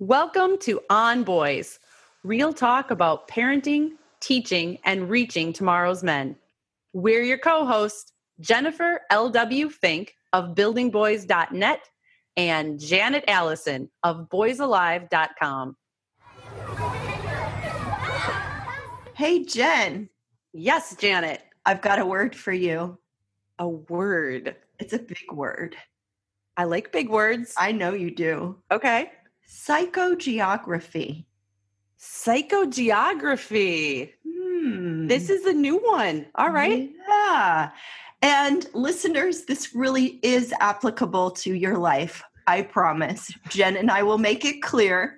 Welcome to On Boys, real talk about parenting, teaching, and reaching tomorrow's men. We're your co hosts, Jennifer L.W. Fink of buildingboys.net and Janet Allison of boysalive.com. Hey, Jen, Yes, Janet, I've got a word for you. a word. It's a big word. I like big words. I know you do. Okay. Psychogeography. Psychogeography. Hmm. This is a new one. All right. Yeah. And listeners, this really is applicable to your life. I promise. Jen and I will make it clear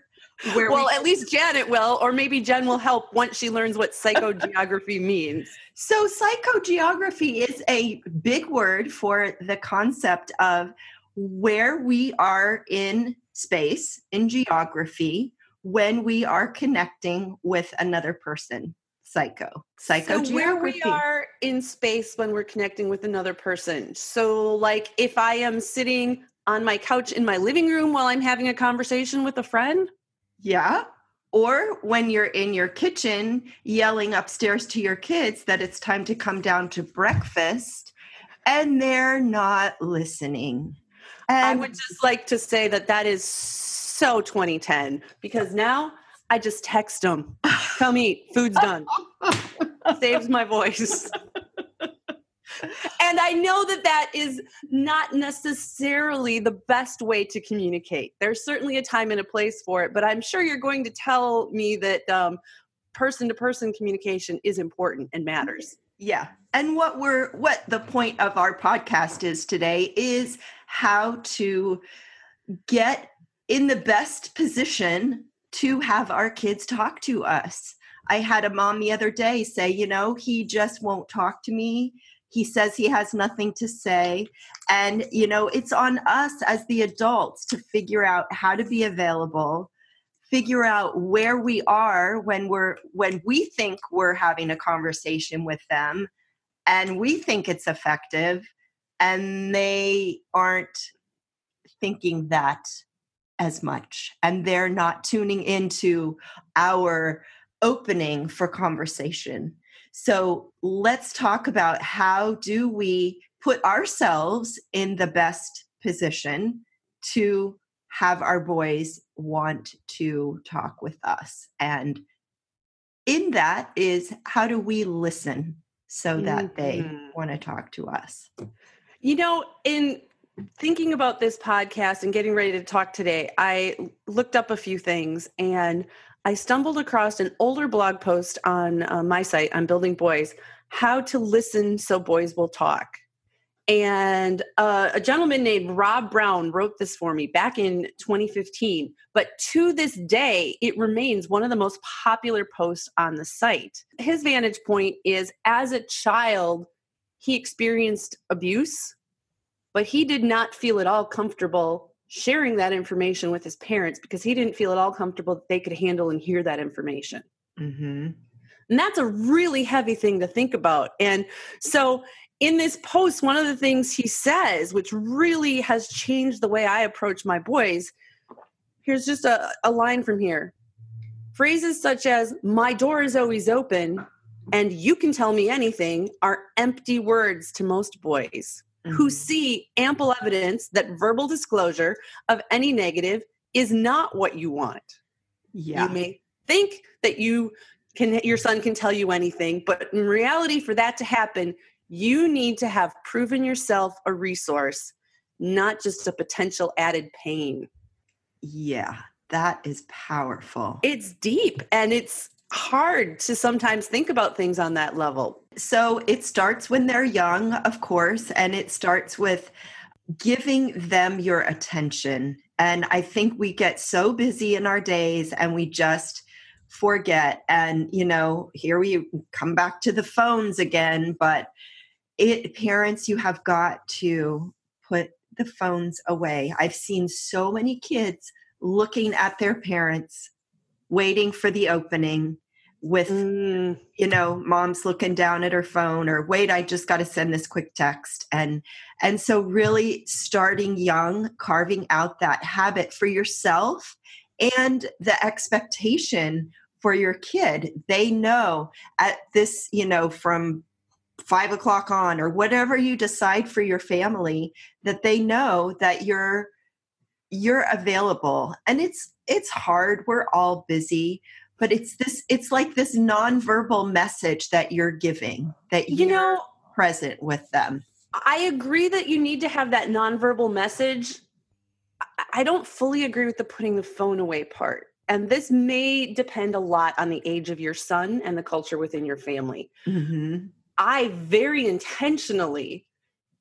where Well, we at least Janet will, or maybe Jen will help once she learns what psychogeography means. So, psychogeography is a big word for the concept of where we are in space, in geography, when we are connecting with another person. Psycho. Psychogeography. So where we are in space when we're connecting with another person. So, like, if I am sitting on my couch in my living room while I'm having a conversation with a friend, Yeah. Or when you're in your kitchen yelling upstairs to your kids that it's time to come down to breakfast and they're not listening. I would just like to say that that is so 2010 because now I just text them, come eat, food's done. Saves my voice. and I know that that is not necessarily the best way to communicate. There's certainly a time and a place for it, but I'm sure you're going to tell me that person to person communication is important and matters. yeah. And what we're what the point of our podcast is today is how to get in the best position to have our kids talk to us. I had a mom the other day say, you know, he just won't talk to me. He says he has nothing to say. And, you know, it's on us as the adults to figure out how to be available, figure out where we are when we're when we think we're having a conversation with them and we think it's effective and they aren't thinking that as much and they're not tuning into our opening for conversation so let's talk about how do we put ourselves in the best position to have our boys want to talk with us and in that is how do we listen so that they Mhm. want to talk to us You know, in thinking about this podcast and getting ready to talk today, I looked up a few things and I stumbled across an older blog post on uh, my site on Building Boys How to Listen So Boys Will Talk. And uh, a gentleman named Rob Brown wrote this for me back in 2015. But to this day, it remains one of the most popular posts on the site. His vantage point is as a child, he experienced abuse, but he did not feel at all comfortable sharing that information with his parents because he didn't feel at all comfortable that they could handle and hear that information. mm-hmm. And that's a really heavy thing to think about. And so, in this post, one of the things he says, which really has changed the way I approach my boys, here's just a, a line from here phrases such as, My door is always open, and you can tell me anything, are empty words to most boys who mm-hmm. see ample evidence that verbal disclosure of any negative is not what you want. yeah You may think that you can your son can tell you anything, but in reality for that to happen, you need to have proven yourself a resource, not just a potential added pain. yeah that is powerful It's deep and it's hard to sometimes think about things on that level. So it starts when they're young, of course, and it starts with giving them your attention. And I think we get so busy in our days and we just forget. And, you know, here we come back to the phones again. But it, parents, you have got to put the phones away. I've seen so many kids looking at their parents, waiting for the opening with mm. you know mom's looking down at her phone or wait i just got to send this quick text and and so really starting young carving out that habit for yourself and the expectation for your kid they know at this you know from five o'clock on or whatever you decide for your family that they know that you're you're available and it's it's hard we're all busy but it's this it's like this nonverbal message that you're giving that you know present with them. I agree that you need to have that nonverbal message. I don't fully agree with the putting the phone away part and this may depend a lot on the age of your son and the culture within your family. Mm-hmm. i very intentionally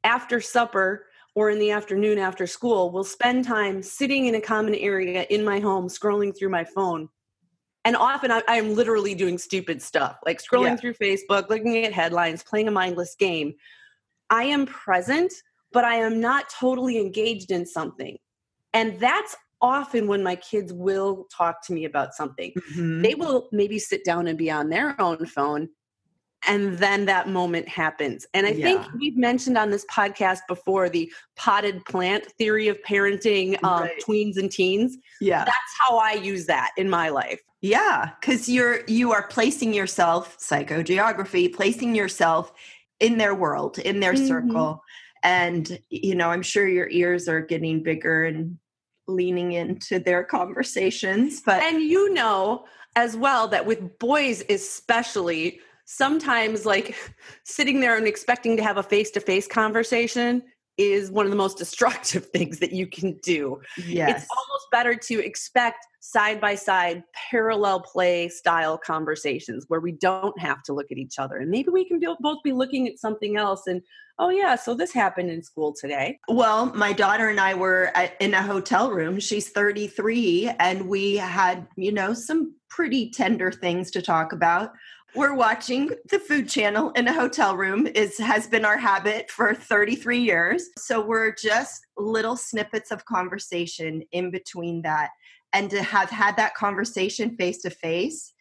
after supper or in the afternoon after school will spend time sitting in a common area in my home scrolling through my phone and often I, am literally doing stupid stuff like scrolling yeah. through facebook looking at headlines playing a mindless game i am present but i am not totally engaged in something and that's often when my kids will talk to me about something mm-hmm. they will maybe sit down and be on their own phone and then that moment happens. And I yeah. think we've mentioned on this podcast before the potted plant theory of parenting um, right. tweens and teens. Yeah, that's how I use that in my life. Yeah, because you're you are placing yourself psychogeography, placing yourself in their world, in their mm-hmm. circle, and you know I'm sure your ears are getting bigger and leaning into their conversations. But and you know as well that with boys especially sometimes like sitting there and expecting to have a face-to-face conversation is one of the most destructive things that you can do. Yes. It's almost better to expect side by side parallel play style conversations where we don't have to look at each other. And maybe we can both be looking at something else and, oh, yeah, so this happened in school today. Well, my daughter and I were in a hotel room. She's 33, and we had, you know, some pretty tender things to talk about we're watching the food channel in a hotel room. Is has been our habit for 33 years. So we're just little snippets of conversation in between that. And to have had that conversation face to face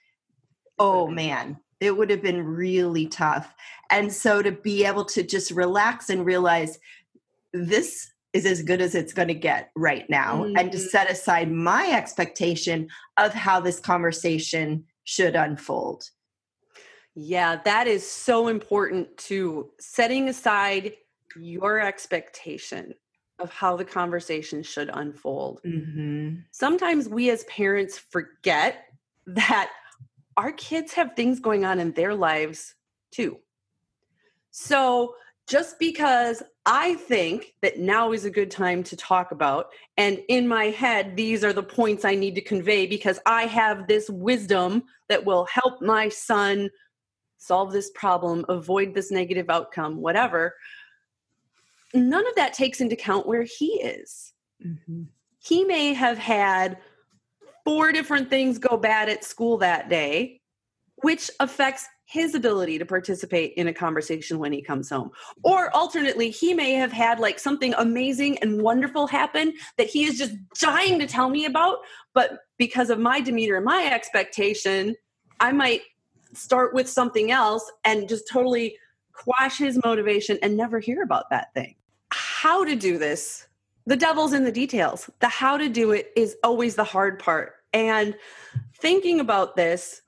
oh man it would have been really tough. And so to be able to just relax and realize this is as good as it's going to get right now mm-hmm. and to mm-hmm. set aside my expectation of how this conversation should unfold yeah, that is so important to setting aside your expectation of how the conversation should unfold. Mm-hmm. Sometimes we as parents forget that our kids have things going on in their lives too. So just because I think that now is a good time to talk about, and in my head, these are the points I need to convey because I have this wisdom that will help my son solve this problem, avoid this negative outcome, whatever. None of that takes into account where he is. Mm-hmm. He may have had four different things go bad at school that day, which affects his ability to participate in a conversation when he comes home. Or alternately, he may have had like something amazing and wonderful happen that he is just dying to tell me about, but because of my demeanor and my expectation, I might start with something else and just totally quash his motivation and never hear about that thing. How to do this, the devil's in the details. The how to do it is always the hard part. And thinking about this,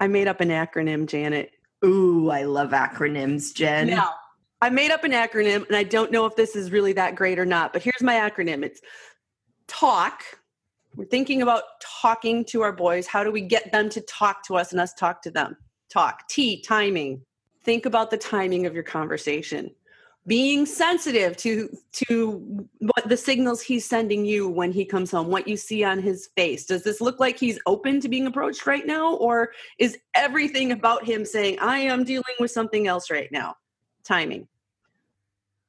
I made up an acronym, Janet. Ooh, I love acronyms, Jen. Now, I made up an acronym and I don't know if this is really that great or not, but here's my acronym it's TALK, we're thinking about talking to our boys. How do we get them to talk to us and us talk to them? Talk. T, timing. Think about the timing of your conversation. Being sensitive to to what the signals he's sending you when he comes home, what you see on his face. Does this look like he's open to being approached right now? Or is everything about him saying, I am dealing with something else right now? Timing.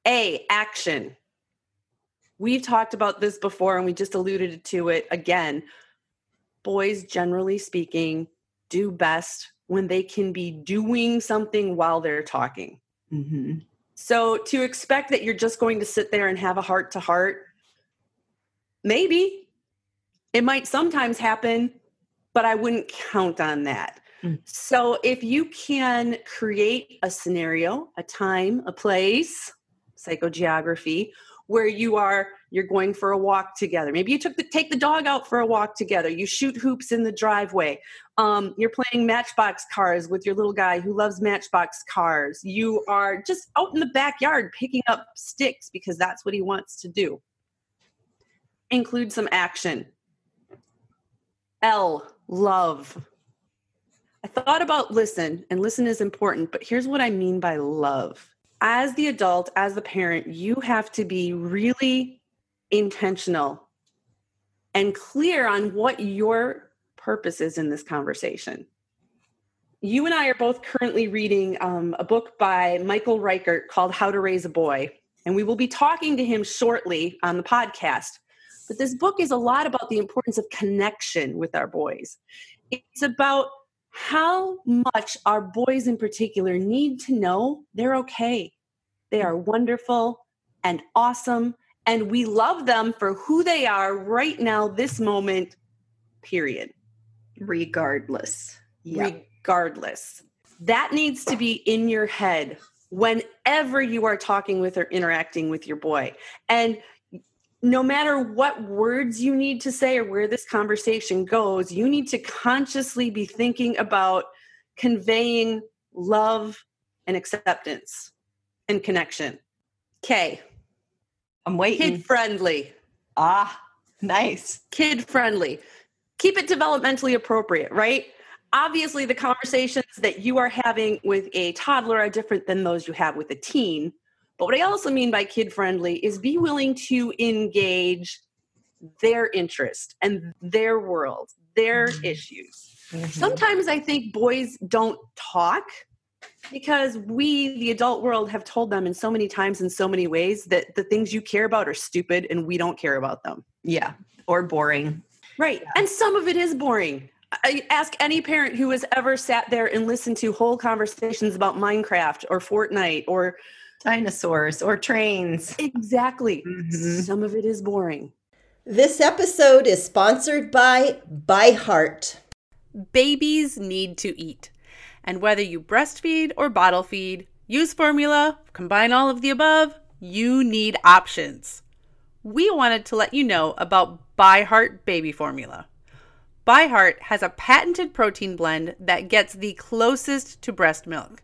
A, action We've talked about this before and we just alluded to it again. Boys, generally speaking, do best when they can be doing something while they're talking. Mm-hmm. So to expect that you're just going to sit there and have a heart to heart, maybe it might sometimes happen, but I wouldn't count on that. Mm. So if you can create a scenario, a time, a place, psychogeography, where you are you're going for a walk together. Maybe you took the take the dog out for a walk together. You shoot hoops in the driveway. Um, you're playing matchbox cars with your little guy who loves matchbox cars. You are just out in the backyard picking up sticks because that's what he wants to do. Include some action. L love. I thought about listen and listen is important but here's what i mean by love as the adult, as the parent, you have to be really intentional and clear on what your purpose is in this conversation. You and I are both currently reading um, a book by Michael Reichert called How to Raise a Boy, and we will be talking to him shortly on the podcast. But this book is a lot about the importance of connection with our boys. It's about how much our boys in particular need to know they're okay. They are wonderful and awesome, and we love them for who they are right now, this moment, period. Regardless. Regardless. That needs to be in your head whenever you are talking with or interacting with your boy. And no matter what words you need to say or where this conversation goes, you need to consciously be thinking about conveying love and acceptance and connection. K. I'm waiting. Kid friendly. Ah, nice. Kid friendly. Keep it developmentally appropriate, right? Obviously, the conversations that you are having with a toddler are different than those you have with a teen. But what I also mean by kid friendly is be willing to engage their interest and their world, their Mm-hmm. issues. Sometimes I think boys don't talk because we, the adult world, have told them in so many times in so many ways that the things you care about are stupid and we don't care about them. Yeah. Or boring. Right. And some of it is boring. I ask any parent who has ever sat there and listened to whole conversations about Minecraft or Fortnite or Dinosaurs or trains. exactly. Mhm. Some of it is boring. This episode is sponsored by ByHeart. Babies need to eat. And whether you breastfeed or bottle feed, use formula, combine all of the above, you need options. We wanted to let you know about ByHeart Baby Formula. ByHeart has a patented protein blend that gets the closest to breast milk.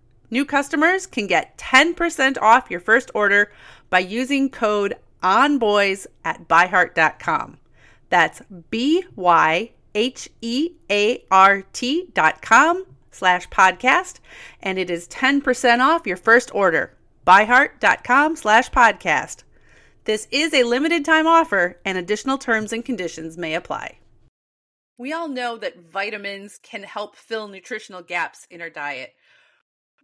New customers can get 10% off your first order by using code ONBOYS at byheart.com. That's B Y H E A R T dot com slash podcast, and it is 10% off your first order. Byheart.com slash podcast. This is a limited time offer, and additional terms and conditions may apply. We all know that vitamins can help fill nutritional gaps in our diet.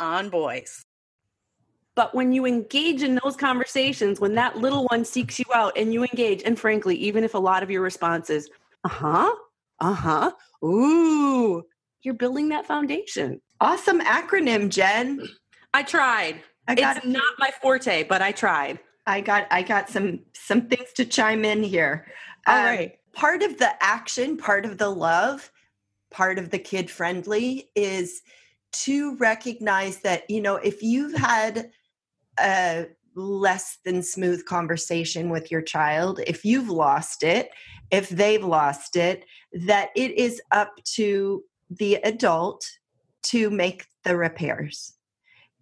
onboys. But when you engage in those conversations, when that little one seeks you out and you engage, and frankly, even if a lot of your response is, uh huh, uh huh, ooh, you're building that foundation. Awesome acronym, Jen. I tried. I got it's not my forte, but I tried. I got I got some some things to chime in here. All Um, right. Part of the action, part of the love, part of the kid friendly is to recognize that you know if you've had a less than smooth conversation with your child, if you've lost it, if they've lost it, that it is up to the adult to make the repairs.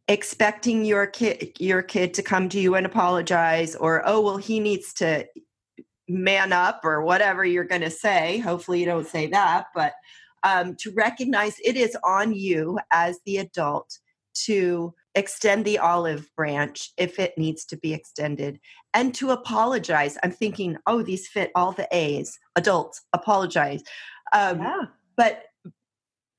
Expecting your kid your kid to come to you and apologize or oh well he needs to man up or whatever you're going to say. Hopefully you don't say that but um, to recognize it is on you as the adult to extend the olive branch if it needs to be extended and to apologize. I'm thinking oh these fit all the a's. Adults apologize. Um, Yeah. but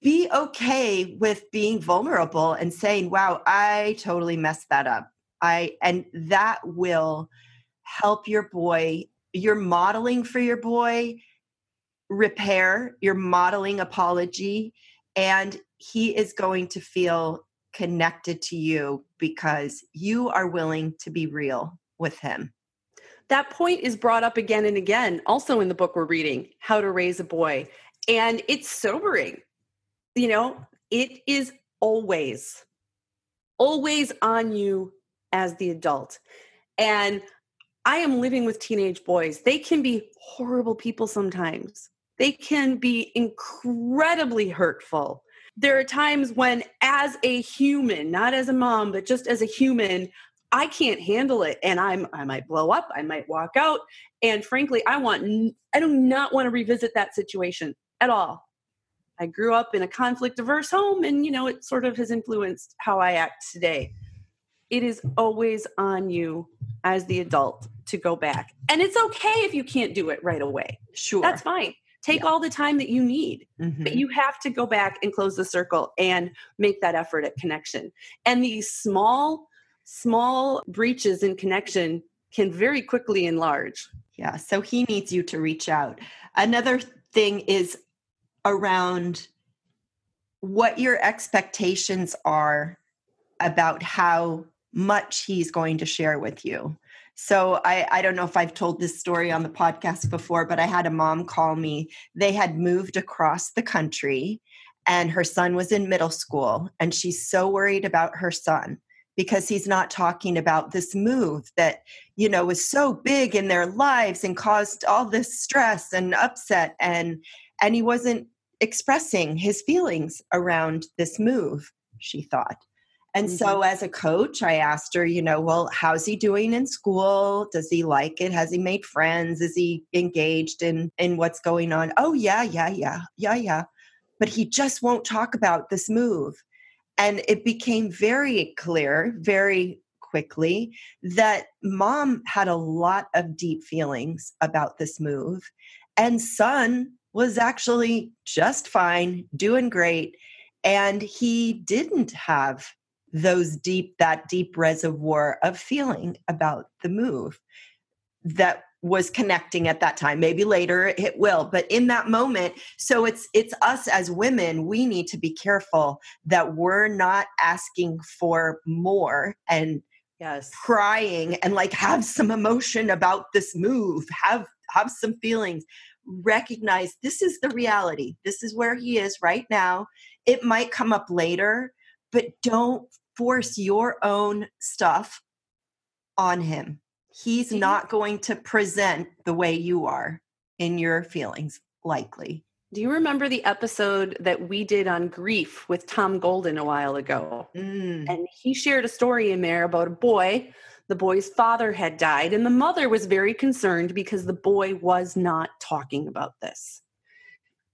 be okay with being vulnerable and saying wow i totally messed that up. I and that will help your boy you're modeling for your boy repair you're modeling apology and he is going to feel connected to you because you are willing to be real with him That point is brought up again and again, also in the book we're reading, How to Raise a Boy. And it's sobering. You know, it is always, always on you as the adult. And I am living with teenage boys. They can be horrible people sometimes, they can be incredibly hurtful. There are times when, as a human, not as a mom, but just as a human, I can't handle it and I'm I might blow up, I might walk out and frankly I want I do not want to revisit that situation at all. I grew up in a conflict averse home and you know it sort of has influenced how I act today. It is always on you as the adult to go back. And it's okay if you can't do it right away. sure That's fine. Take all the time that you need Mhm. but you have to go back and close the circle and make that effort at connection and these small small breaches in connection can very quickly enlarge Yeah, so he needs you to reach out. Another thing is around what your expectations are about how much he's going to share with you. So I, I don't know if I've told this story on the podcast before, but I had a mom call me. They had moved across the country and her son was in middle school and she's so worried about her son because he's not talking about this move that you know was so big in their lives and caused all this stress and upset and and he wasn't expressing his feelings around this move she thought and mm-hmm. so as a coach i asked her you know well how's he doing in school? Does he like it? Has he made friends? Is he engaged in in what's going on? Oh yeah yeah yeah yeah yeah. But he just won't talk about this move. And it became very clear very quickly that mom had a lot of deep feelings about this move. And son was actually just fine doing great. And he didn't have those deep that deep reservoir of feeling about the move that was connecting at that time. Maybe later it will but in that moment so it's it's us as women we need to be careful that we're not asking for more and yes. crying and like have some emotion about this move have have some feelings. Recognize this is the reality. This is where he is right now. It might come up later but don't force your own stuff on him he's not going to present the way you are in your feelings likely Do you remember the episode that we did on grief with Tom Golden a while ago? Mm. And he shared a story in there about a boy. The boy's father had died, and the mother was very concerned because the boy was not talking about this.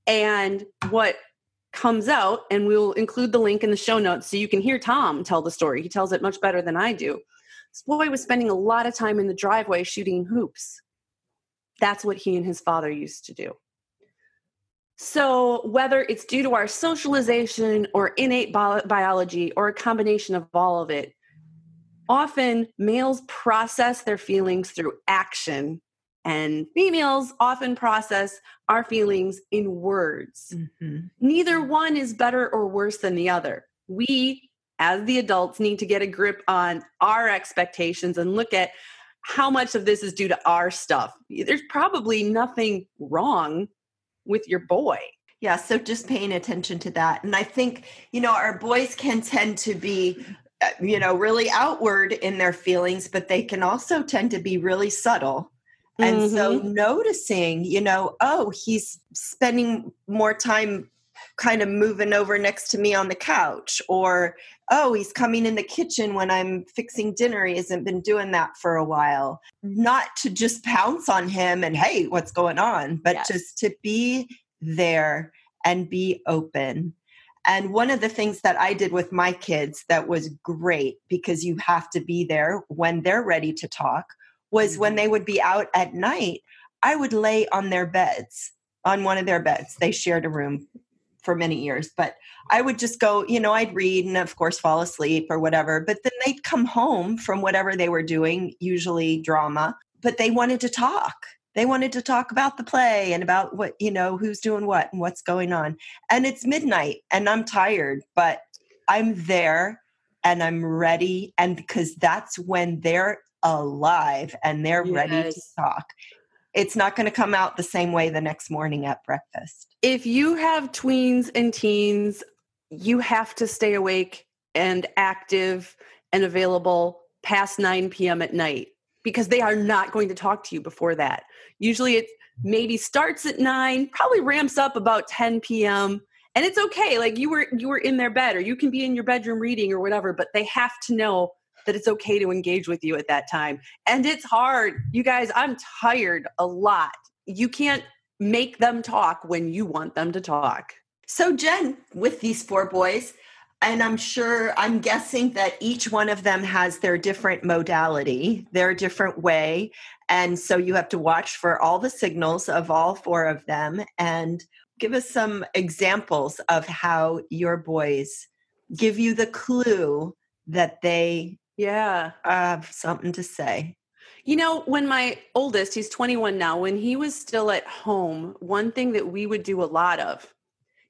And what comes out, and we'll include the link in the show notes so you can hear Tom tell the story. He tells it much better than I do. This boy was spending a lot of time in the driveway shooting hoops. That's what he and his father used to do. So, whether it's due to our socialization or innate bio- biology or a combination of all of it, often males process their feelings through action, and females often process our feelings in words. Mhm. Neither one is better or worse than the other. We, as the adults, need to get a grip on our expectations and look at how much of this is due to our stuff. There's probably nothing wrong with your boy. Yeah, so just paying attention to that. And I think, you know, our boys can tend to be, uh, you know, really outward in their feelings, but they can also tend to be really subtle. And so mm-hmm. noticing, you know, oh, he's spending more time kind of moving over next to me on the couch, or oh, he's coming in the kitchen when I'm fixing dinner. He hasn't been doing that for a while. Not to just pounce on him and, hey, what's going on, but Yes. just to be there and be open. And one of the things that I did with my kids that was great because you have to be there when they're ready to talk was when mm-hmm. they would be out at night, I would lay on their beds, on one of their beds. They shared a room for many years, but I would just go, you know, I'd read and of course fall asleep or whatever. But then they'd come home from whatever they were doing, usually drama, but they wanted to talk. They wanted to talk about the play and about what, you know, who's doing what and what's going on. And it's midnight and I'm tired, but I'm there and I'm ready. And because that's when they're alive and they're ready to talk. It's not going to come out the same way the next morning at breakfast. If you have tweens and teens, you have to stay awake and active and available past 9 p.m. at night because they are not going to talk to you before that. Usually it maybe starts at 9, probably ramps up about 10 p.m. And it's okay. Like you were you were in their bed or you can be in your bedroom reading or whatever, but they have to know that it's okay to engage with you at that time. And it's hard. You guys, I'm tired a lot. You can't make them talk when you want them to talk. So, Jen, with these four boys, and I'm sure, I'm guessing that each one of them has their different modality, their different way. And so you have to watch for all the signals of all four of them and give us some examples of how your boys give you the clue that they Yeah. I have something to say. You know, when my oldest, he's 21 now, when he was still at home, one thing that we would do a lot of,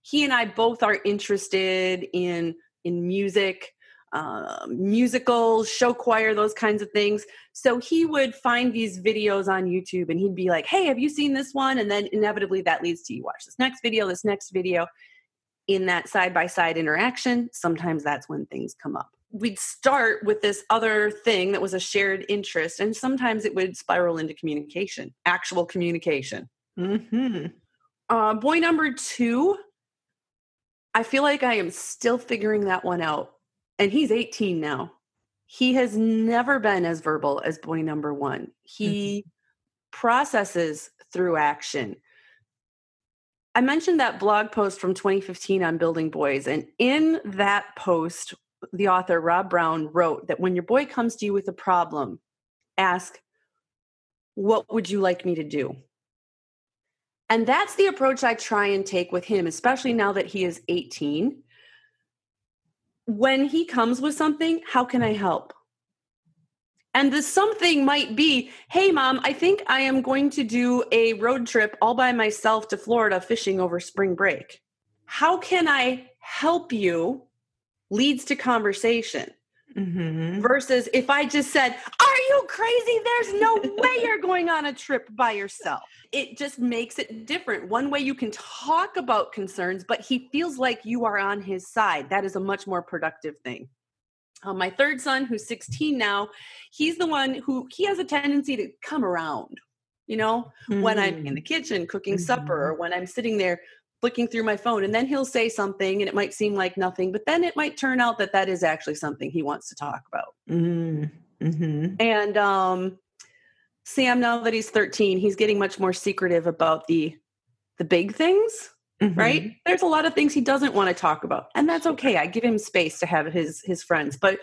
he and I both are interested in in music, uh, musicals, show choir, those kinds of things. So he would find these videos on YouTube and he'd be like, Hey, have you seen this one? And then inevitably that leads to you watch this next video, this next video. In that side by side interaction, sometimes that's when things come up. We'd start with this other thing that was a shared interest, and sometimes it would spiral into communication, actual communication. hmm Uh, boy number two, I feel like I am still figuring that one out. And he's 18 now. He has never been as verbal as boy number one. He processes through action. I mentioned that blog post from 2015 on building boys. And in that post, the author Rob Brown wrote that when your boy comes to you with a problem, ask, What would you like me to do? And that's the approach I try and take with him, especially now that he is 18. When he comes with something, how can I help? And the something might be, hey, mom, I think I am going to do a road trip all by myself to Florida fishing over spring break. How can I help you? Leads to conversation hmm versus if I just said, Are you crazy? There's no way you're going on a trip by yourself. It just makes it different. One way you can talk about concerns, but he feels like you are on his side. That is a much more productive thing. Uh, my third son, who's 16 now, he's the one who he has a tendency to come around. You know, when I'm in the kitchen cooking supper or when I'm sitting there flicking through my phone and then he'll say something and it might seem like nothing but then it might turn out that that is actually something he wants to talk about Mm, mhm. and um sam now that he's 13 he's getting much more secretive about the the big things Mhm. right there's a lot of things he doesn't want to talk about and that's okay i give him space to have his his friends but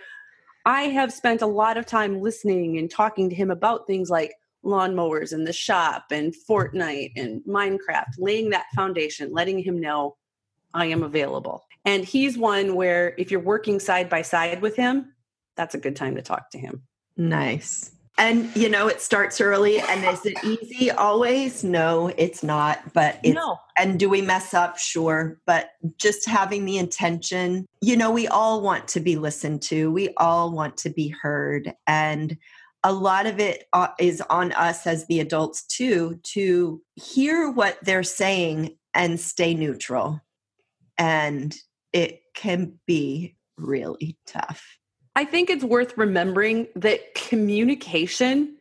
i have spent a lot of time listening and talking to him about things like lawnmowers in the shop and fortnite and minecraft laying that foundation letting him know i am available and he's one where if you're working side by side with him that's a good time to talk to him Nice. And you know, it starts early and is it easy always? No, it's not, but it's no and do we mess up? Sure, but just having the intention, you know, we all want to be listened to. We all want to be heard and a lot of it uh, on us as the adults too to hear what they're saying and stay neutral. And it can be really tough. I think it's worth remembering that communication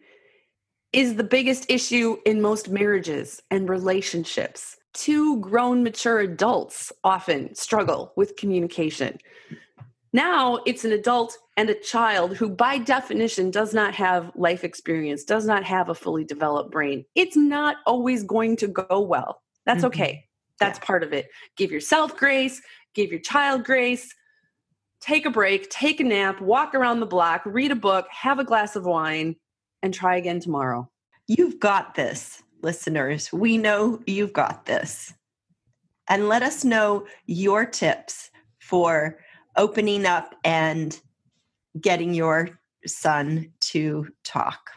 is the biggest issue in most marriages and relationships. Two grown, mature adults often struggle with communication. Now it's an adult and a child who, by definition, does not have life experience, does not have a fully developed brain. It's not always going to go well. That's Mhm. okay. That's part of it. Give yourself grace, give your child grace, take a break, take a nap, walk around the block, read a book, have a glass of wine, and try again tomorrow. You've got this, listeners. We know you've got this. And let us know your tips for opening up and getting your son to talk.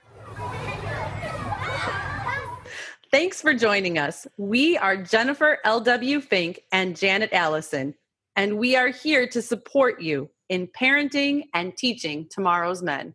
Thanks for joining us. We are Jennifer L.W. Fink and Janet Allison, and we are here to support you in parenting and teaching tomorrow's men.